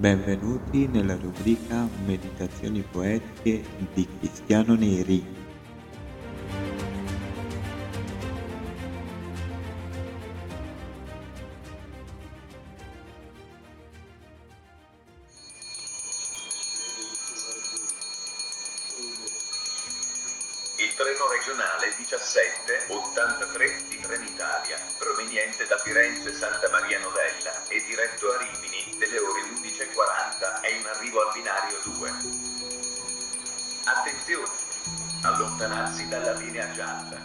Benvenuti nella rubrica Meditazioni poetiche di Cristiano Neri. Il treno regionale 1783 di Trenitalia, proveniente da Firenze Santa Maria Novella Allontanarsi dalla linea gialla.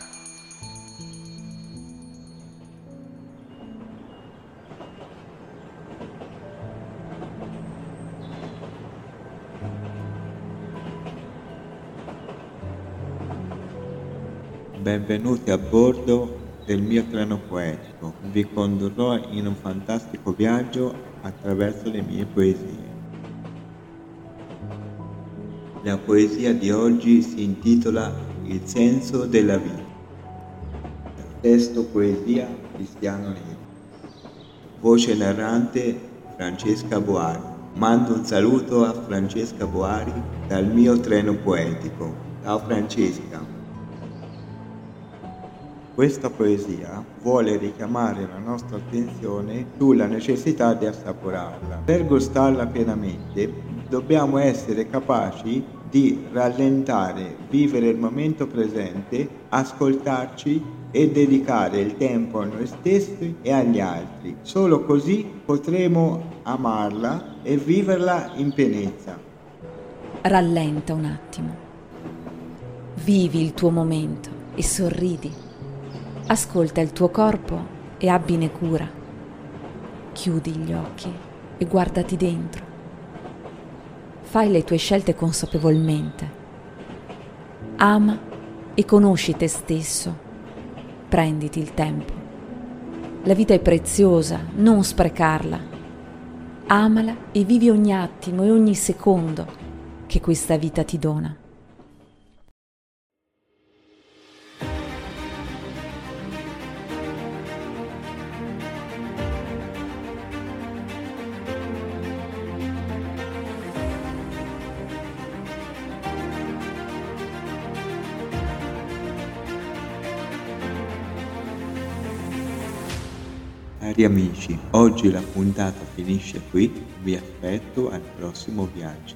Benvenuti a bordo del mio treno poetico. Vi condurrò in un fantastico viaggio attraverso le mie poesie. La poesia di oggi si intitola Il senso della vita. Testo poesia Cristiano Neri. Voce narrante Francesca Boari. Mando un saluto a Francesca Boari dal mio treno poetico. Ciao Francesca. Questa poesia vuole richiamare la nostra attenzione sulla necessità di assaporarla. Per gustarla pienamente dobbiamo essere capaci di rallentare, vivere il momento presente, ascoltarci e dedicare il tempo a noi stessi e agli altri. Solo così potremo amarla e viverla in pienezza. Rallenta un attimo. Vivi il tuo momento e sorridi. Ascolta il tuo corpo e abbine cura. Chiudi gli occhi e guardati dentro. Fai le tue scelte consapevolmente. Ama e conosci te stesso. Prenditi il tempo. La vita è preziosa, non sprecarla. Amala e vivi ogni attimo e ogni secondo che questa vita ti dona. Cari amici, oggi la puntata finisce qui, vi aspetto al prossimo viaggio.